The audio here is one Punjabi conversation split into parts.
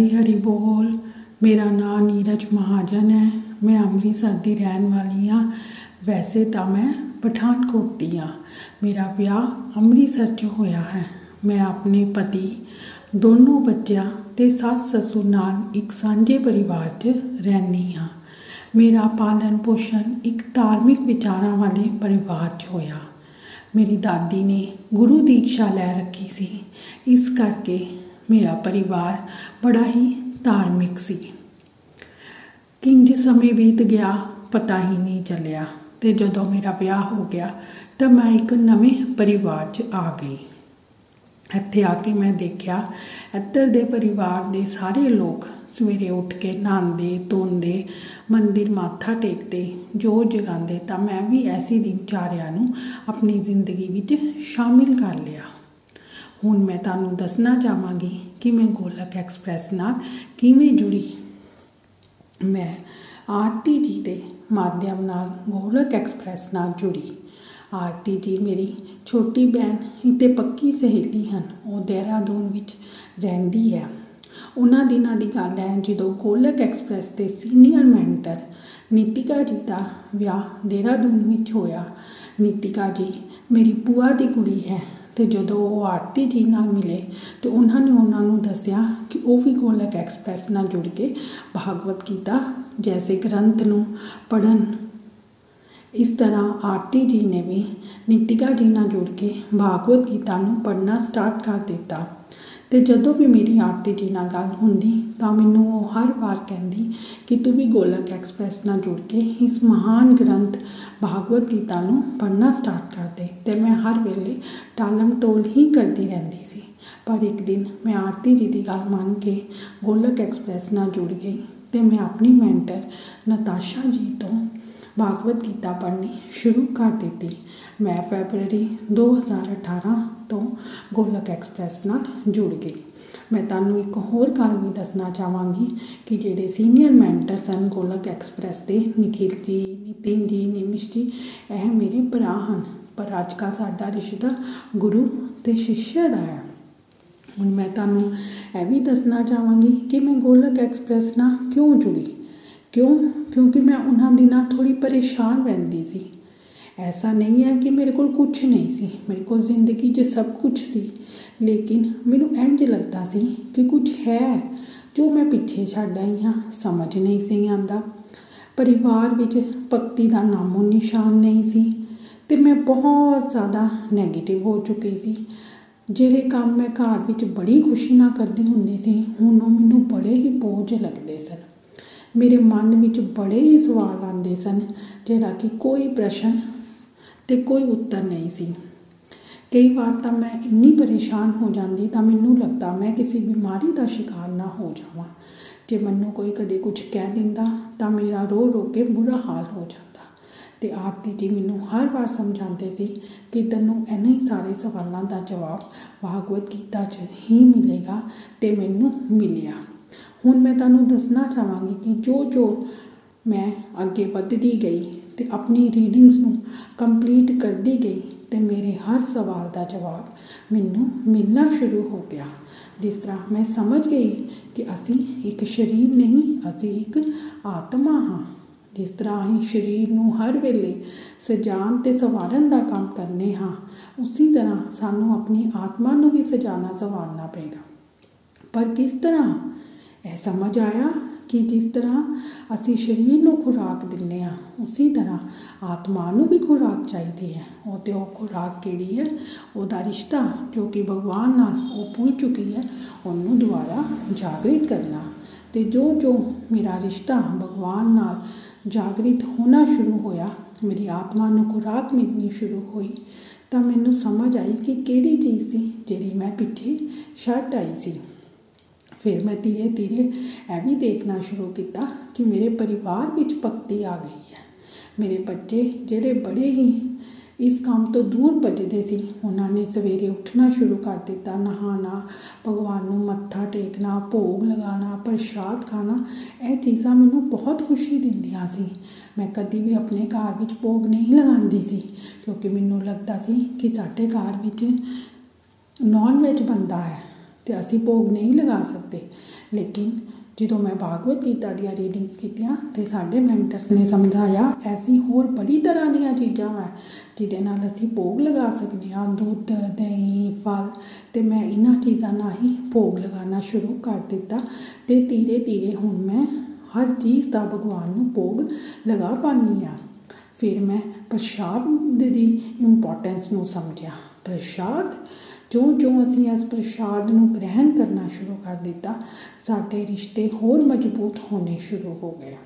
ਹਰੀ ਹਰੀ ਬੋਲ। ਮੇਰਾ ਨਾਮ ਨੀਰਜ ਮਹਾਜਨ ਹੈ। ਮੈਂ ਅੰਮ੍ਰਿਤਸਰ ਦੀ ਰਹਿਣ ਵਾਲੀ ਹਾਂ। ਵੈਸੇ ਤਾਂ ਮੈਂ ਪਠਾਨਕੋਟ ਦੀ ਹਾਂ। ਮੇਰਾ ਵਿਆਹ ਅੰਮ੍ਰਿਤਸਰ 'ਚ ਹੋਇਆ ਹੈ। ਮੈਂ ਆਪਣੇ ਪਤੀ, ਦੋਨੋਂ ਬੱਚਿਆਂ ਤੇ ਸੱਸ ਸਸੁਰ ਨਾਲ ਇੱਕ ਸਾਂਝੇ ਪਰਿਵਾਰ 'ਚ ਰਹਿੰਦੀ ਹਾਂ। ਮੇਰਾ ਪਾਲਣ ਪੋਸ਼ਣ ਇੱਕ ਧਾਰਮਿਕ ਵਿਚਾਰਾਂ ਵਾਲੇ ਪਰਿਵਾਰ 'ਚ ਹੋਇਆ। ਮੇਰੀ ਦਾਦੀ ਨੇ ਗੁਰੂ ਦੀਕਸ਼ਾ ਲੈ ਰੱਖੀ ਸੀ। ਇਸ ਕਰਕੇ ਮੇਰਾ ਪਰਿਵਾਰ ਬੜਾ ਹੀ ਧਾਰਮਿਕ ਸੀ। ਕਿੰਜ ਸਮੇਂ ਬੀਤ ਗਿਆ ਪਤਾ ਹੀ ਨਹੀਂ ਚੱਲਿਆ ਤੇ ਜਦੋਂ ਮੇਰਾ ਵਿਆਹ ਹੋ ਗਿਆ ਤਾਂ ਮੈਂ ਇੱਕ ਨਵੇਂ ਪਰਿਵਾਰ 'ਚ ਆ ਗਈ। ਇੱਥੇ ਆ ਕੇ ਮੈਂ ਦੇਖਿਆ ਇੱਧਰ ਦੇ ਪਰਿਵਾਰ ਦੇ ਸਾਰੇ ਲੋਕ ਸਵੇਰੇ ਉੱਠ ਕੇ ਨਹਾਉਂਦੇ, ਧੋਂਦੇ, ਮੰਦਿਰ ਮਾਥਾ ਟੇਕਦੇ ਜੋ ਜਗਾਉਂਦੇ ਤਾਂ ਮੈਂ ਵੀ ਐਸੀ ਦਿਨਚਾਰਿਆ ਨੂੰ ਆਪਣੀ ਜ਼ਿੰਦਗੀ ਵਿੱਚ ਸ਼ਾਮਿਲ ਕਰ ਲਿਆ। ਹੁਣ ਮੈਂ ਤੁਹਾਨੂੰ ਦੱਸਣਾ ਚਾਹਾਂਗੀ ਕਿ ਮੈਂ ਗੋਲਕ ਐਕਸਪ੍ਰੈਸ ਨਾਲ ਕਿਵੇਂ ਜੁੜੀ। ਮੈਂ ਆਰਤੀ ਜੀ ਦੇ ਮਾਧਿਅਮ ਨਾਲ ਗੋਲਕ ਐਕਸਪ੍ਰੈਸ ਨਾਲ ਜੁੜੀ। ਆਰਤੀ ਜੀ ਮੇਰੀ ਛੋਟੀ ਭੈਣ ਅਤੇ ਪੱਕੀ ਸਹੇਲੀ ਹਨ। ਉਹ ਦੇਹਰਾਦੂਨ ਵਿੱਚ ਰਹਿੰਦੀ ਹੈ। ਉਹਨਾਂ ਦਿਨਾਂ ਦੀ ਗੱਲ ਹੈ ਜਦੋਂ ਗੋਲਕ ਐਕਸਪ੍ਰੈਸ ਦੇ ਸੀਨੀਅਰ ਮੈਂਟਰ ਨੀਤਿਕਾ ਜੀ ਦਾ ਵਿਆਹ ਦੇਹਰਾਦੂਨ ਵਿੱਚ ਹੋਇਆ। ਨੀਤਿਕਾ ਜੀ ਮੇਰੀ ਬੁਆ ਦੀ ਕੁੜੀ ਹੈ। ਤੇ ਜਦੋਂ ਉਹ ਆਰਤੀ ਜੀ ਨਾਲ ਮਿਲੇ ਤੇ ਉਹਨਾਂ ਨੇ ਉਹਨਾਂ ਨੂੰ ਦੱਸਿਆ ਕਿ ਉਹ ਵੀ ਗੋਲਕ ਐਕਸਪ੍ਰੈਸ ਨਾਲ ਜੁੜ ਕੇ ਭਾਗਵਤ ਗੀਤਾ, ਜੈਸੇ ਗ੍ਰੰਥ ਨੂੰ ਪੜਨ ਇਸ ਤਰ੍ਹਾਂ ਆਰਤੀ ਜੀ ਨੇ ਵੀ ਨੀਤਿਕਾ ਜੀ ਨਾਲ ਜੁੜ ਕੇ ਭਾਗਵਤ ਗੀਤਾ ਨੂੰ ਪੜਨਾ ਸਟਾਰਟ ਕਰ ਦਿੱਤਾ। ਅਤੇ ਜਦੋਂ ਵੀ ਮੇਰੀ ਆਰਤੀ ਜੀ ਨਾਲ ਗੱਲ ਹੁੰਦੀ ਤਾਂ ਮੈਨੂੰ ਉਹ ਹਰ ਵਾਰ ਕਹਿੰਦੀ ਕਿ ਤੂੰ ਵੀ ਗੋਲਕ ਐਕਸਪ੍ਰੈਸ ਨਾਲ ਜੁੜ ਕੇ ਇਸ ਮਹਾਨ ਗ੍ਰੰਥ ਭਾਗਵਤ ਗੀਤਾ ਨੂੰ ਪੜ੍ਹਨਾ ਸਟਾਰਟ ਕਰ ਦੇ। ਤੇ ਮੈਂ ਹਰ ਵੇਲੇ ਟਾਲਮ ਟੋਲ ਹੀ ਕਰਦੀ ਰਹਿੰਦੀ ਸੀ। ਪਰ ਇੱਕ ਦਿਨ ਮੈਂ ਆਰਤੀ ਜੀ ਦੀ ਗੱਲ ਮੰਨ ਕੇ ਗੋਲਕ ਐਕਸਪ੍ਰੈਸ ਨਾਲ ਜੁੜ ਗਈ ਅਤੇ ਮੈਂ ਆਪਣੀ ਮੈਂਟਰ ਨਤਾਸ਼ਾ ਜੀ ਤੋਂ ਭਾਗਵਤ ਗੀਤਾ ਪੜ੍ਹਨੀ ਸ਼ੁਰੂ ਕਰ ਦਿੱਤੀ। ਮੈਂ ਫੈਬਰੂਰੀ 2018 ਤੋਂ ਗੋਲਕ ਐਕਸਪ੍ਰੈਸ ਨਾਲ ਜੁੜ ਗਈ। ਮੈਂ ਤੁਹਾਨੂੰ ਇੱਕ ਹੋਰ ਗੱਲ ਵੀ ਦੱਸਣਾ ਚਾਹਾਂਗੀ ਕਿ ਜਿਹੜੇ ਸੀਨੀਅਰ ਮੈਂਟਰ ਸਨ ਗੋਲਕ ਐਕਸਪ੍ਰੈਸ ਦੇ ਨਿਖਿਲ ਜੀ ਨਿਤਿਨ ਜੀ ਨਿਮਿਸ਼ ਜੀ ਇਹ ਮੇਰੇ ਭਰਾ ਹਨ। ਪਰ ਅੱਜ ਕੱਲ੍ਹ ਸਾਡਾ ਰਿਸ਼ਤਾ ਗੁਰੂ ਤੇ ਸ਼ਿਸ਼ਯ ਦਾ ਹੈ। ਹੁਣ ਮੈਂ ਤੁਹਾਨੂੰ ਇਹ ਵੀ ਦੱਸਣਾ ਚਾਹਾਂਗੀ ਕਿ ਮੈਂ ਗੋਲਕ ਐਕਸਪ੍ਰੈਸ ਨਾਲ ਕਿਉਂ ਜੁੜੀ? ਕਿਉਂ? ਕਿਉਂਕਿ ਮੈਂ ਉਹਨਾਂ ਦਿਨਾਂ ਥੋੜੀ ਪਰੇਸ਼ਾਨ ਰਹਿੰਦੀ ਸੀ। ਐਸਾ ਨਹੀਂ ਹੈ ਕਿ ਮੇਰੇ ਕੋਲ ਕੁਝ ਨਹੀਂ ਸੀ। ਮੇਰੇ ਕੋਲ ਜ਼ਿੰਦਗੀ 'ਚ ਸਭ ਕੁਝ ਸੀ। ਲੇਕਿਨ ਮੈਨੂੰ ਇੰਜ ਲੱਗਦਾ ਸੀ ਕਿ ਕੁਝ ਹੈ ਜੋ ਮੈਂ ਪਿੱਛੇ ਛੱਡ ਆਈ ਹਾਂ। ਸਮਝ ਨਹੀਂ ਸੀ ਆਂਦਾ ਪਰਿਵਾਰ ਵਿੱਚ ਭਗਤੀ ਦਾ ਨਾਮੋ ਨਿਸ਼ਾਨ ਨਹੀਂ ਸੀ ਤੇ ਮੈਂ ਬਹੁਤ ਜ਼ਿਆਦਾ 네ਗੇਟਿਵ ਹੋ ਚੁੱਕੀ ਸੀ। ਜਿਹੜੇ ਕੰਮ ਮੈਂ ਘਰ ਵਿੱਚ ਬੜੀ ਖੁਸ਼ੀ ਨਾਲ ਕਰਦੀ ਹੁੰਦੀ ਸੀ, ਹੁਣ ਉਹ ਮੈਨੂੰ ਬੜੇ ਹੀ ਬੋਝ ਲੱਗਦੇ ਸਨ। ਮੇਰੇ ਮਨ ਵਿੱਚ ਬੜੇ ਹੀ ਸਵਾਲ ਆਉਂਦੇ ਸਨ, ਜਿਹੜਾ ਕਿ ਕੋਈ ਪ੍ਰਸ਼ਨ ਤੇ ਕੋਈ ਉੱਤਰ ਨਹੀਂ ਸੀ। ਕਈ ਵਾਰ ਤਾਂ ਮੈਂ ਇੰਨੀ ਪਰੇਸ਼ਾਨ ਹੋ ਜਾਂਦੀ ਤਾਂ ਮੈਨੂੰ ਲੱਗਦਾ ਮੈਂ ਕਿਸੇ ਬਿਮਾਰੀ ਦਾ ਸ਼ਿਕਾਰ ਨਾ ਹੋ ਜਾਵਾਂ। ਜੇ ਮੈਨੂੰ ਕੋਈ ਕਦੇ ਕੁਝ ਕਹਿ ਦਿੰਦਾ ਤਾਂ ਮੇਰਾ ਰੋ ਰੋ ਕੇ ਬੁਰਾ ਹਾਲ ਹੋ ਜਾਂਦਾ। ਤੇ ਆਰਤੀ ਜੀ ਮੈਨੂੰ ਹਰ ਵਾਰ ਸਮਝਾਉਂਦੇ ਸੀ ਕਿ ਤੈਨੂੰ ਇਹਨਾਂ ਹੀ ਸਾਰੇ ਸਵਾਲਾਂ ਦਾ ਜਵਾਬ ਭਾਗਵਤ ਗੀਤਾ 'ਚ ਹੀ ਮਿਲੇਗਾ ਤੇ ਮੈਨੂੰ ਮਿਲਿਆ। ਹੁਣ ਮੈਂ ਤੁਹਾਨੂੰ ਦੱਸਣਾ ਚਾਹਾਂਗੀ ਕਿ ਜੋ ਜੋ ਮੈਂ ਅੱਗੇ ਵੱਧਦੀ ਗਈ ਤੇ ਆਪਣੀ ਰੀਡਿੰਗਸ ਨੂੰ ਕੰਪਲੀਟ ਕਰਦੀ ਗਈ ਤੇ ਮੇਰੇ ਹਰ ਸਵਾਲ ਦਾ ਜਵਾਬ ਮੈਨੂੰ ਮਿਲਣਾ ਸ਼ੁਰੂ ਹੋ ਗਿਆ। ਜਿਸ ਤਰ੍ਹਾਂ ਮੈਂ ਸਮਝ ਗਈ ਕਿ ਅਸੀਂ ਇੱਕ ਸਰੀਰ ਨਹੀਂ, ਅਸੀਂ ਇੱਕ ਆਤਮਾ ਹਾਂ। ਜਿਸ ਤਰ੍ਹਾਂ ਅਸੀਂ ਸਰੀਰ ਨੂੰ ਹਰ ਵੇਲੇ ਸਜਾਣ ਤੇ ਸਵਾਰਨ ਦਾ ਕੰਮ ਕਰਨੇ ਹਾਂ, ਉਸੇ ਤਰ੍ਹਾਂ ਸਾਨੂੰ ਆਪਣੀ ਆਤਮਾ ਨੂੰ ਵੀ ਸਜਾਣਾ ਸਵਾਰਨਾ ਪਏਗਾ। ਪਰ ਕਿਸ ਤਰ੍ਹਾਂ ਇਹ ਸਮਝ ਆਇਆ ਕਿ ਜਿਸ ਤਰ੍ਹਾਂ ਅਸੀਂ ਸਰੀਰ ਨੂੰ ਖੁਰਾਕ ਦਿੰਨੇ ਆ ਉਸੇ ਤਰ੍ਹਾਂ ਆਤਮਾ ਨੂੰ ਵੀ ਖੁਰਾਕ ਚਾਹੀਦੀ ਹੈ। ਉਹ ਤੇ ਉਹ ਖੁਰਾਕ ਕਿਹੜੀ ਹੈ? ਉਹਦਾ ਰਿਸ਼ਤਾ ਜੋ ਕਿ ਭਗਵਾਨ ਨਾਲ ਉਹ ਭੁੱਲ ਚੁੱਕੀ ਹੈ, ਉਹਨੂੰ ਦੁਬਾਰਾ ਜਾਗਰਿਤ ਕਰਨਾ। ਤੇ ਜੋ ਜੋ ਮੇਰਾ ਰਿਸ਼ਤਾ ਭਗਵਾਨ ਨਾਲ ਜਾਗਰਿਤ ਹੋਣਾ ਸ਼ੁਰੂ ਹੋਇਆ, ਮੇਰੀ ਆਤਮਾ ਨੂੰ ਖੁਰਾਕ ਮਿਲਣੀ ਸ਼ੁਰੂ ਹੋਈ, ਤਾਂ ਮੈਨੂੰ ਸਮਝ ਆਈ ਕਿ ਕਿਹੜੀ ਚੀਜ਼ ਸੀ ਜਿਹੜੀ ਮੈਂ ਪਿੱਛੇ ਛੱਡ ਆਈ ਸੀ। ਫਿਰ ਮੈਂ ਧੀਰੇ ਧੀਰੇ ਇਹ ਵੀ ਦੇਖਣਾ ਸ਼ੁਰੂ ਕੀਤਾ ਕਿ ਮੇਰੇ ਪਰਿਵਾਰ ਵਿੱਚ ਭਗਤੀ ਆ ਗਈ ਹੈ। ਮੇਰੇ ਬੱਚੇ ਜਿਹੜੇ ਬੜੇ ਹੀ ਇਸ ਕੰਮ ਤੋਂ ਦੂਰ ਭੱਜਦੇ ਸੀ, ਉਹਨਾਂ ਨੇ ਸਵੇਰੇ ਉੱਠਣਾ ਸ਼ੁਰੂ ਕਰ ਦਿੱਤਾ ਨਹਾਣਾ ਭਗਵਾਨ ਨੂੰ ਮੱਥਾ ਟੇਕਣਾ, ਭੋਗ ਲਗਾਉਣਾ, ਪ੍ਰਸ਼ਾਦ ਖਾਣਾ, ਇਹ ਚੀਜ਼ਾਂ ਮੈਨੂੰ ਬਹੁਤ ਖੁਸ਼ੀ ਦਿੰਦੀਆਂ ਸੀ। ਮੈਂ ਕਦੀ ਵੀ ਆਪਣੇ ਘਰ ਵਿੱਚ ਭੋਗ ਨਹੀਂ ਲਗਾਉਂਦੀ ਸੀ, ਕਿਉਂਕਿ ਮੈਨੂੰ ਲੱਗਦਾ ਸੀ ਕਿ ਸਾਡੇ ਘਰ ਵਿੱਚ ਨਾਨ ਵੈਜ ਬੰਦਾ ਹੈ। ਤੇ ਅਸੀਂ ਭੋਗ ਨਹੀਂ ਲਗਾ ਸਕਦੇ। ਲੇਕਿਨ ਜਦੋਂ ਮੈਂ ਭਾਗਵਤ ਗੀਤਾ ਦੀਆਂ ਰੀਡਿੰਗਸ ਕੀਤੀਆਂ ਤੇ ਸਾਡੇ ਮੈਂਟਰਸ ਨੇ ਸਮਝਾਇਆ, ਐਸੀ ਹੋਰ ਬੜੀ ਤਰ੍ਹਾਂ ਦੀਆਂ ਚੀਜ਼ਾਂ ਹੈ ਜਿਹਦੇ ਨਾਲ ਅਸੀਂ ਭੋਗ ਲਗਾ ਸਕਦੇ ਹਾਂ। ਦੁੱਧ, ਦਹੀਂ, ਫਲ ਤੇ ਮੈਂ ਇਹਨਾਂ ਚੀਜ਼ਾਂ ਨਾਲ ਹੀ ਭੋਗ ਲਗਾਉਣਾ ਸ਼ੁਰੂ ਕਰ ਦਿੱਤਾ ਤੇ ਧੀਰੇ ਧੀਰੇ ਹੁਣ ਮੈਂ ਹਰ ਚੀਜ਼ ਦਾ ਭਗਵਾਨ ਨੂੰ ਭੋਗ ਲਗਾ ਪਾਉਂਦੀ ਆ ਫਿਰ ਮੈਂ ਪ੍ਰਸ਼ਾਦ ਦੀ ਇੰਪੋਰਟੈਂਸ ਨੂੰ ਸਮਝਿਆ। ਪ੍ਰਸ਼ਾਦ ਜਿਉਂ-ਜਿਉਂ ਅਸੀਂ ਇਸ ਪ੍ਰਸ਼ਾਦ ਨੂੰ ਗ੍ਰਹਿਣ ਕਰਨਾ ਸ਼ੁਰੂ ਕਰ ਦਿੱਤਾ, ਸਾਡੇ ਰਿਸ਼ਤੇ ਹੋਰ ਮਜ਼ਬੂਤ ਹੋਣੇ ਸ਼ੁਰੂ ਹੋ ਗਏ।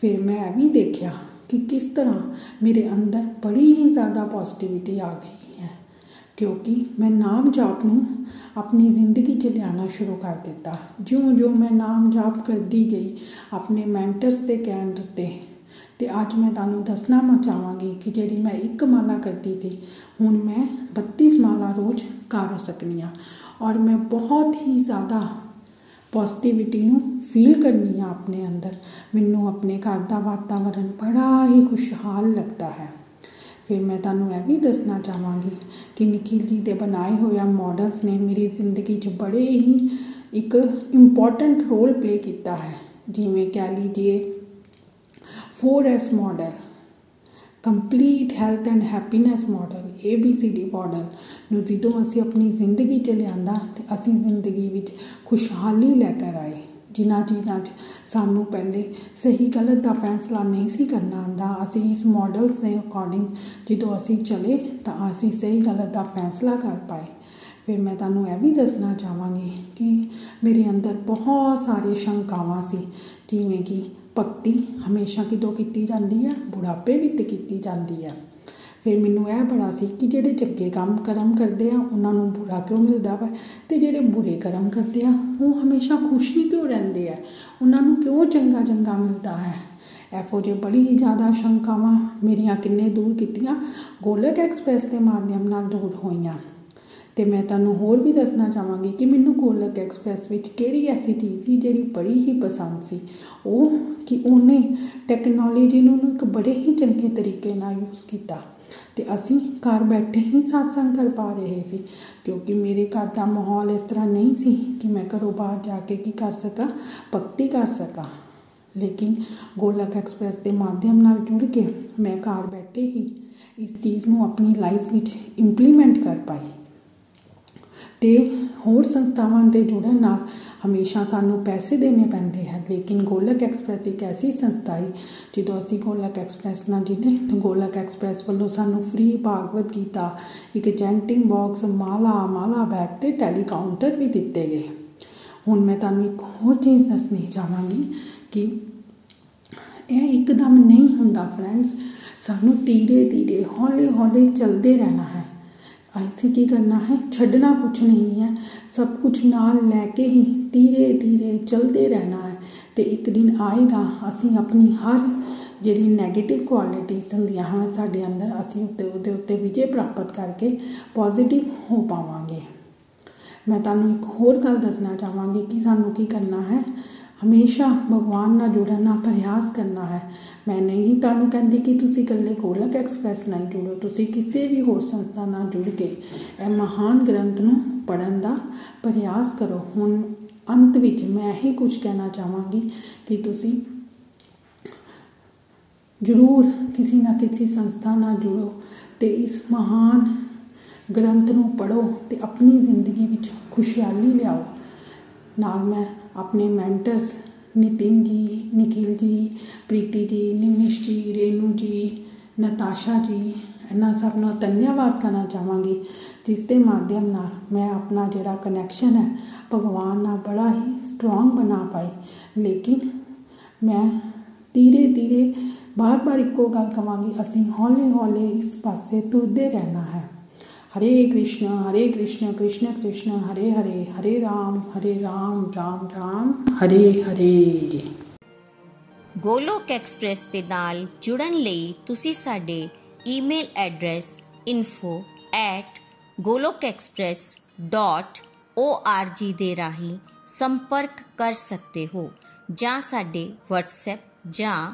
ਫਿਰ ਮੈਂ ਇਹ ਵੀ ਦੇਖਿਆ ਕਿ ਕਿਸ ਤਰ੍ਹਾਂ ਮੇਰੇ ਅੰਦਰ ਬੜੀ ਹੀ ਜ਼ਿਆਦਾ ਪੋਜ਼ਿਟਿਵਿਟੀ ਆ ਗਈ ਹੈ, ਕਿਉਂਕਿ ਮੈਂ ਨਾਮ ਜਾਪ ਨੂੰ ਆਪਣੀ ਜ਼ਿੰਦਗੀ 'ਚ ਲਿਆਣਾ ਸ਼ੁਰੂ ਕਰ ਦਿੱਤਾ। ਜਿਉਂ-ਜਿਉਂ ਮੈਂ ਨਾਮ ਜਾਪ ਕਰਦੀ ਗਈ, ਆਪਣੇ ਮੈਂਟਰਸ ਦੇ ਕਹਿਣ ਉੱਤੇ ਤੇ ਅੱਜ ਮੈਂ ਤੁਹਾਨੂੰ ਦੱਸਣਾ ਚਾਹਾਂਗੀ ਕਿ ਜਿਹੜੀ ਮੈਂ ਇੱਕ ਮਾਲਾ ਕਰਦੀ ਸੀ, ਹੁਣ ਮੈਂ 32 ਮਾਲਾ ਰੋਜ਼ ਕਰ ਸਕਨੀ ਆ ਔਰ ਮੈਂ ਬਹੁਤ ਹੀ ਜ਼ਿਆਦਾ ਪੋਜ਼ਿਟਿਵਿਟੀ ਨੂੰ ਫੀਲ ਕਰਨੀ ਆ ਆਪਣੇ ਅੰਦਰ। ਮੈਨੂੰ ਆਪਣੇ ਘਰ ਦਾ ਵਾਤਾਵਰਣ ਬੜਾ ਹੀ ਖੁਸ਼ਹਾਲ ਲੱਗਦਾ ਹੈ। ਫਿਰ ਮੈਂ ਤੁਹਾਨੂੰ ਇਹ ਵੀ ਦੱਸਣਾ ਚਾਹਾਂਗੀ ਕਿ ਨikhil ji ਦੇ ਬਣਾਏ ਹੋਏ ਮਾਡਲਸ ਨੇ ਮੇਰੀ ਜ਼ਿੰਦਗੀ 'ਚ ਬੜੇ ਹੀ ਇੱਕ ਇੰਪੋਰਟੈਂਟ ਰੋਲ ਪਲੇ ਕੀਤਾ ਹੈ। ਜਿਵੇਂ ਕਹਿ ਲੀਜੀਏ 4S model complete health and happiness model ABCD model ਨੂੰ ਜਦੋਂ ਅਸੀਂ ਆਪਣੀ ਜ਼ਿੰਦਗੀ 'ਚ ਲਿਆਂਦਾ ਤੇ ਅਸੀਂ ਜ਼ਿੰਦਗੀ ਵਿੱਚ ਖੁਸ਼ਹਾਲੀ ਲੈ ਕੇ ਆਏ। ਜਿਨ੍ਹਾਂ ਚੀਜ਼ਾਂ 'ਚ ਸਾਨੂੰ ਪਹਿਲੇ ਸਹੀ ਗਲਤ ਦਾ ਫੈਸਲਾ ਨਹੀਂ ਸੀ ਕਰਨਾ ਆਂਦਾ ਅਸੀਂ ਇਸ ਮਾਡਲਸ ਦੇ ਅਕੋਰਡਿੰਗ ਜਦੋਂ ਅਸੀਂ ਚਲੇ ਤਾਂ ਅਸੀਂ ਸਹੀ ਗਲਤ ਦਾ ਫੈਸਲਾ ਕਰ ਪਾਏ। ਫਿਰ ਮੈਂ ਤੁਹਾਨੂੰ ਇਹ ਵੀ ਦੱਸਣਾ ਚਾਹਾਂਗੀ ਕਿ ਮੇਰੇ ਅੰਦਰ ਬਹੁਤ ਸਾਰੇ ਸ਼ੰਕਾਵਾਂ ਸੀ, ਜਿਵੇਂ ਕਿ ਭਗਤੀ ਹਮੇਸ਼ਾ ਕਿਦੋਂ ਕੀਤੀ ਜਾਂਦੀ ਹੈ ਬੁਢਾਪੇ ਵਿੱਚ ਕੀਤੀ ਜਾਂਦੀ ਹੈ ਫਿਰ ਮੈਨੂੰ ਇਹ ਬੜਾ ਸੀ ਕਿ ਜਿਹੜੇ ਚੰਗੇ ਕੰਮ ਕਰਮ ਕਰਦੇ ਆ, ਉਹਨਾਂ ਨੂੰ ਬੁਰਾ ਕਿਉਂ ਮਿਲਦਾ ਵਾ? ਤੇ ਜਿਹੜੇ ਬੁਰੇ ਕਰਮ ਕਰਦੇ ਆ, ਉਹ ਹਮੇਸ਼ਾ ਖੁਸ਼ੀ ਕਿਉਂ ਰਹਿੰਦੇ ਆ? ਉਹਨਾਂ ਨੂੰ ਕਿਉਂ ਚੰਗਾ ਚੰਗਾ ਮਿਲਦਾ ਹੈ? ਐਫੋ ਜੇ ਬੜੀ ਹੀ ਜ਼ਿਆਦਾ ਸ਼ੰਕਾਵਾਂ ਮੇਰੀਆਂ ਕਿੰਨੇ ਦੂਰ ਕੀਤੀਆਂ। ਗੋਲਕ ਐਕਸਪ੍ਰੈਸ ਦੇ ਮਾਧਿਅਮ ਨਾਲ ਦੂਰ ਹੋਈਆਂ। ਤੇ ਮੈਂ ਤੁਹਾਨੂੰ ਹੋਰ ਵੀ ਦੱਸਣਾ ਚਾਹਾਂਗੀ ਕਿ ਮੈਨੂੰ ਗੋਲਕ ਐਕਸਪ੍ਰੈਸ ਵਿੱਚ ਕਿਹੜੀ ਐਸੀ ਚੀਜ਼ ਸੀ ਜਿਹੜੀ ਬੜੀ ਹੀ ਪਸੰਦ ਸੀ? ਉਹ ਕਿ ਉਹਨੇ ਟੈਕਨੋਲੋਜੀ ਨੂੰ ਇੱਕ ਬੜੇ ਹੀ ਚੰਗੇ ਤਰੀਕੇ ਨਾਲ ਯੂਜ਼ ਕੀਤਾ ਤੇ ਅਸੀਂ ਘਰ ਬੈਠੇ ਹੀ satsang ਕਰ ਪਾ ਰਹੇ ਸੀ, ਕਿਉਂਕਿ ਮੇਰੇ ਘਰ ਦਾ ਮਾਹੌਲ ਇਸ ਤਰ੍ਹਾਂ ਨਹੀਂ ਸੀ ਕਿ ਮੈਂ ਘਰੋਂ ਬਾਹਰ ਜਾ ਕੇ ਕੀ ਕਰ ਸਕਾਂ, ਭਗਤੀ ਕਰ ਸਕਾਂ। ਲੇਕਿਨ ਗੋਲਕ ਐਕਸਪ੍ਰੈਸ ਦੇ ਮਾਧਿਅਮ ਨਾਲ ਜੁੜ ਕੇ ਮੈਂ ਘਰ ਬੈਠੇ ਹੀ ਇਸ ਚੀਜ਼ ਨੂੰ ਆਪਣੀ ਲਾਈਫ ਵਿੱਚ ਇੰਪਲੀਮੈਂਟ ਕਰ ਪਾਈ। ਤੇ ਹੋਰ ਸੰਸਥਾਵਾਂ ਦੇ ਜੁੜਨ ਨਾਲ ਹਮੇਸ਼ਾ ਸਾਨੂੰ ਪੈਸੇ ਦੇਣੇ ਪੈਂਦੇ ਹਨ। ਲੇਕਿਨ ਗੋਲਕ ਐਕਸਪ੍ਰੈਸ ਇੱਕ ਐਸੀ ਸੰਸਥਾ ਹੈ ਜਦੋਂ ਅਸੀਂ ਗੋਲਕ ਐਕਸਪ੍ਰੈਸ ਨਾਲ ਜੁੜੇ ਗੋਲਕ ਐਕਸਪ੍ਰੈਸ ਵੱਲੋਂ ਸਾਨੂੰ ਫ੍ਰੀ ਭਾਗਵਤ ਗੀਤਾ, ਇੱਕ ਜੈਂਟਿੰਗ ਬਾਕਸ, ਮਾਲਾ ਮਾਲਾ ਬੈਗ ਤੇ ਟੈਲੀ ਕਾਊਂਟਰ ਵੀ ਦਿੱਤੇ ਗਏ ਹੁਣ ਮੈਂ ਤੁਹਾਨੂੰ ਇੱਕ ਹੋਰ ਚੀਜ਼ ਦੱਸਣੀ ਚਾਹਾਂਗੀ ਕਿ ਇਹ ਇੱਕਦਮ ਨਹੀਂ ਹੁੰਦਾ, ਫਰੈਂਡਸ। ਸਾਨੂੰ ਧੀਰੇ ਧੀਰੇ ਹੌਲੀ ਹੌਲੀ ਚੱਲਦੇ ਰਹਿਣਾ ਹੈ। ਅਸੀਂ ਕੀ ਕਰਨਾ ਹੈ? ਛੱਡਣਾ ਕੁਛ ਨਹੀਂ ਹੈ। ਸਭ ਕੁਝ ਨਾਲ ਲੈ ਕੇ ਹੀ ਧੀਰੇ ਧੀਰੇ ਚੱਲਦੇ ਰਹਿਣਾ ਹੈ ਅਤੇ ਇੱਕ ਦਿਨ ਆਏਗਾ, ਅਸੀਂ ਆਪਣੀ ਹਰ ਜਿਹੜੀ ਨੈਗੇਟਿਵ ਕੁਆਲਿਟੀਜ਼ ਹੁੰਦੀਆਂ ਹਨ, ਸਾਡੇ ਅੰਦਰ ਅਸੀਂ ਉੱਤੇ, ਉਹਦੇ ਉੱਤੇ ਵਿਜੇ ਪ੍ਰਾਪਤ ਕਰਕੇ ਪੋਜ਼ਿਟਿਵ ਹੋ ਪਾਵਾਂਗੇ। ਮੈਂ ਤੁਹਾਨੂੰ ਇੱਕ ਹੋਰ ਗੱਲ ਦੱਸਣਾ ਚਾਹਾਂਗੀ ਕਿ ਸਾਨੂੰ ਕੀ ਕਰਨਾ ਹੈ? ਹਮੇਸ਼ਾ ਭਗਵਾਨ ਨਾਲ ਜੁੜਨ ਦਾ ਪ੍ਰਯਾਸ ਕਰਨਾ ਹੈ। ਮੈਂ ਨਹੀਂ ਤੁਹਾਨੂੰ ਕਹਿੰਦੀ ਕਿ ਤੁਸੀਂ ਇਕੱਲੇ ਗੋਲਕ ਐਕਸਪ੍ਰੈਸ ਨਾਲ ਜੁੜੋ, ਤੁਸੀਂ ਕਿਸੇ ਵੀ ਹੋਰ ਸੰਸਥਾ ਨਾਲ ਜੁੜ ਕੇ ਇਹ ਮਹਾਨ ਗ੍ਰੰਥ ਨੂੰ ਪੜਨ ਦਾ ਪ੍ਰਯਾਸ ਕਰੋ। ਹੁਣ ਅੰਤ ਵਿੱਚ ਮੈਂ ਇਹ ਕੁਝ ਕਹਿਣਾ ਚਾਹਾਂਗੀ ਕਿ ਤੁਸੀਂ ਜ਼ਰੂਰ ਕਿਸੇ ਨਾ ਕਿਸੇ ਸੰਸਥਾ ਨਾਲ ਜੁੜੋ ਤੇ ਇਸ ਮਹਾਨ ਗ੍ਰੰਥ ਨੂੰ ਪੜੋ ਤੇ ਆਪਣੀ ਜ਼ਿੰਦਗੀ ਵਿੱਚ ਖੁਸ਼ਹਾਲੀ ਲਿਆਓ। ਨਾਲ ਮੈਂ ਆਪਣੇ ਮੈਂਟਰਸ ਨਿਤਿਨ ਜੀ ਨikhil ਜੀ ਪ੍ਰੀਤੀ ਜੀ ਨਿਮਿਸ਼ ਜੀ ਰੇਨੂ ਜੀ ਨਤਾਸ਼ਾ ਜੀ ਇਹਨਾਂ ਸਭ ਨੂੰ ਧੰਨਵਾਦ ਕਰਨਾ ਚਾਹਾਂਗੀ ਜਿਸ ਦੇ ਮਾਧਿਅਮ ਨਾਲ ਮੈਂ ਆਪਣਾ ਜਿਹੜਾ ਕਨੈਕਸ਼ਨ ਹੈ ਭਗਵਾਨ ਨਾਲ ਬੜਾ ਹੀ ਸਟਰੋਂਗ ਬਣਾ ਪਾਈ ਲੇਕਿਨ ਮੈਂ ਧੀਰੇ ਧੀਰੇ ਬਾਰ-ਬਾਰ ਇੱਕੋ ਗੱਲ ਕਵਾਂਗੀ ਅਸੀਂ ਹੌਲੇ-ਹੌਲੇ ਇਸ ਪਾਸੇ ਤੁਰਦੇ ਰਹਿਣਾ ਹੈ हरे कृष्ण हरे कृष्ण कृष्ण कृष्ण हरे हरे हरे राम हरे राम राम राम हरे हरे ਗੋਲੋਕ ਐਕਸਪ੍ਰੈਸ ਦੇ ਨਾਲ ਜੁੜਨ ਲਈ ਤੁਸੀਂ ਸਾਡੇ ਈਮੇਲ ਐਡਰੈਸ info@golokexpress.org ਦੇ ਰਾਹੀਂ ਸੰਪਰਕ ਕਰ ਸਕਦੇ ਹੋ ਜਾਂ ਸਾਡੇ WhatsApp ਜਾਂ